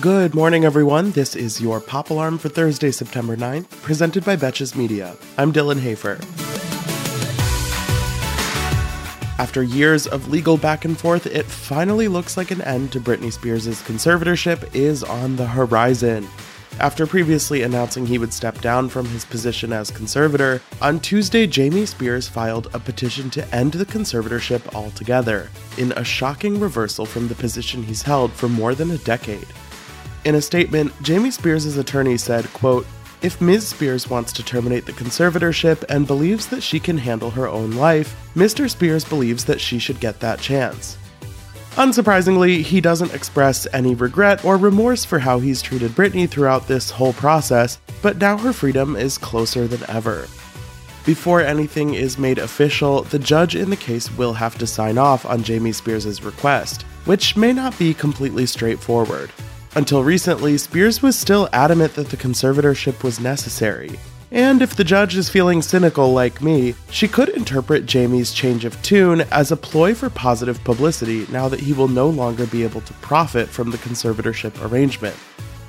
Good morning, everyone. This is your Pop Alarm for Thursday, September 9th, presented by Betches Media. I'm Dylan Hafer. After years of legal back and forth, it finally looks like an end to Britney Spears' conservatorship is on the horizon. After previously announcing he would step down from his position as conservator, on Tuesday, Jamie Spears filed a petition to end the conservatorship altogether, in a shocking reversal from the position he's held for more than a decade. In a statement, Jamie Spears' attorney said, quote, if Ms. Spears wants to terminate the conservatorship and believes that she can handle her own life, Mr. Spears believes that she should get that chance. Unsurprisingly, he doesn't express any regret or remorse for how he's treated Britney throughout this whole process, but now her freedom is closer than ever. Before anything is made official, the judge in the case will have to sign off on Jamie Spears' request, which may not be completely straightforward. Until recently, Spears was still adamant that the conservatorship was necessary. And if the judge is feeling cynical like me, she could interpret Jamie's change of tune as a ploy for positive publicity now that he will no longer be able to profit from the conservatorship arrangement.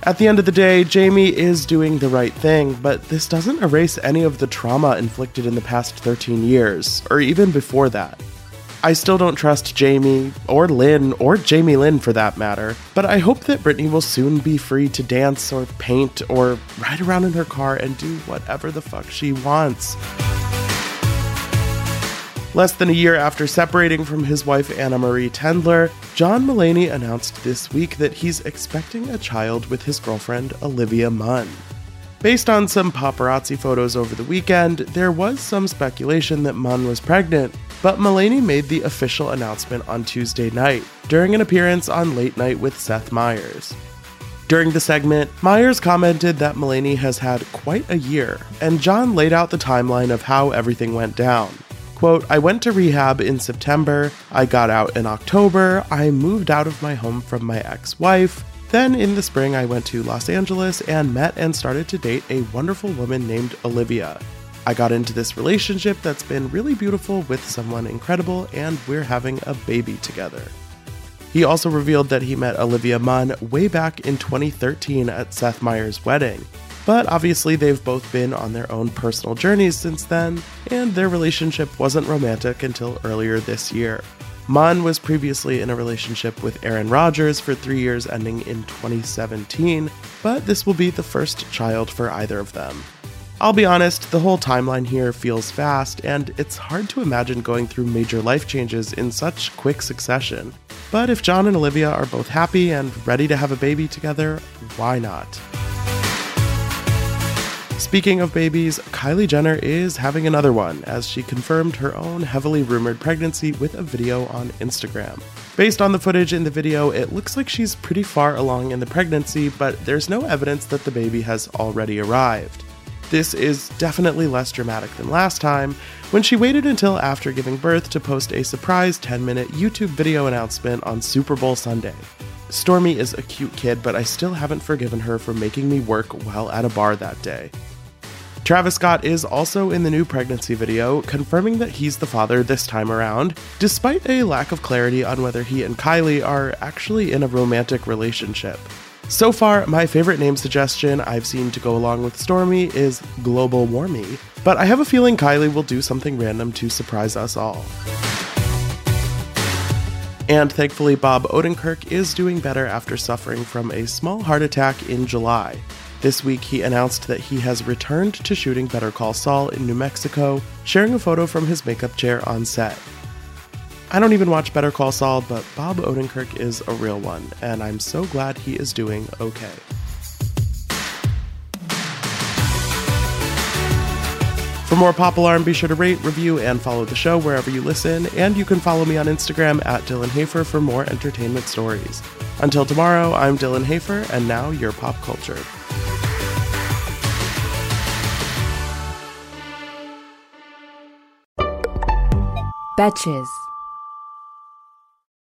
At the end of the day, Jamie is doing the right thing, but this doesn't erase any of the trauma inflicted in the past 13 years, or even before that. I still don't trust Jamie, or Lynn, or Jamie Lynn for that matter, but I hope that Britney will soon be free to dance or paint or ride around in her car and do whatever the fuck she wants. Less than a year after separating from his wife Anna Marie Tendler, John Mulaney announced this week that he's expecting a child with his girlfriend Olivia Munn. Based on some paparazzi photos over the weekend, there was some speculation that Munn was pregnant, but Mulaney made the official announcement on Tuesday night during an appearance on Late Night with Seth Meyers. During the segment, Meyers commented that Mulaney has had quite a year, and John laid out the timeline of how everything went down. Quote, I went to rehab in September, I got out in October, I moved out of my home from my ex wife. Then in the spring, I went to Los Angeles and met and started to date a wonderful woman named Olivia. I got into this relationship that's been really beautiful with someone incredible, and we're having a baby together. He also revealed that he met Olivia Munn way back in 2013 at Seth Meyers' wedding. But obviously, they've both been on their own personal journeys since then, and their relationship wasn't romantic until earlier this year. Munn was previously in a relationship with Aaron Rodgers for three years, ending in 2017, but this will be the first child for either of them. I'll be honest, the whole timeline here feels fast, and it's hard to imagine going through major life changes in such quick succession. But if John and Olivia are both happy and ready to have a baby together, why not? Speaking of babies, Kylie Jenner is having another one as she confirmed her own heavily rumored pregnancy with a video on Instagram. Based on the footage in the video, it looks like she's pretty far along in the pregnancy, but there's no evidence that the baby has already arrived. This is definitely less dramatic than last time, when she waited until after giving birth to post a surprise 10 minute YouTube video announcement on Super Bowl Sunday. Stormi is a cute kid, but I still haven't forgiven her for making me work while at a bar that day. Travis Scott is also in the new pregnancy video, confirming that he's the father this time around, despite a lack of clarity on whether he and Kylie are actually in a romantic relationship. So far, my favorite name suggestion I've seen to go along with Stormi is Global Warmy, but I have a feeling Kylie will do something random to surprise us all. And thankfully, Bob Odenkirk is doing better after suffering from a small heart attack in July. This week, he announced that he has returned to shooting Better Call Saul in New Mexico, sharing a photo from his makeup chair on set. I don't even watch Better Call Saul, but Bob Odenkirk is a real one, and I'm so glad he is doing okay. For more Pop Alarm, be sure to rate, review, and follow the show wherever you listen, and you can follow me on Instagram at Dylan Hafer for more entertainment stories. Until tomorrow, I'm Dylan Hafer, and now your pop culture. Betches.